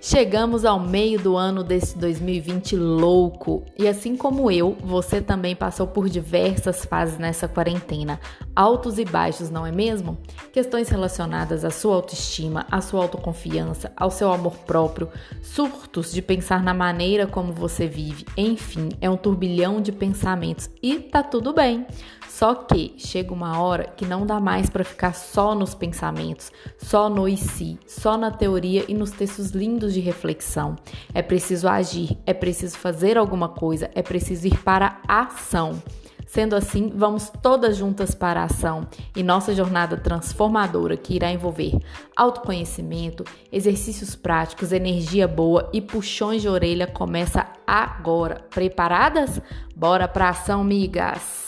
Chegamos ao meio do ano desse 2020 louco e assim como eu, você também passou por diversas fases nessa quarentena, altos e baixos, não é mesmo? Questões relacionadas à sua autoestima, à sua autoconfiança, ao seu amor próprio, surtos de pensar na maneira como você vive, enfim, é um turbilhão de pensamentos e tá tudo bem. Só que chega uma hora que não dá mais para ficar só nos pensamentos, só no e si, só na teoria e nos textos lindos de reflexão. É preciso agir, é preciso fazer alguma coisa, é preciso ir para a ação. Sendo assim, vamos todas juntas para a ação e nossa jornada transformadora que irá envolver autoconhecimento, exercícios práticos, energia boa e puxões de orelha começa agora. Preparadas? Bora para ação, migas!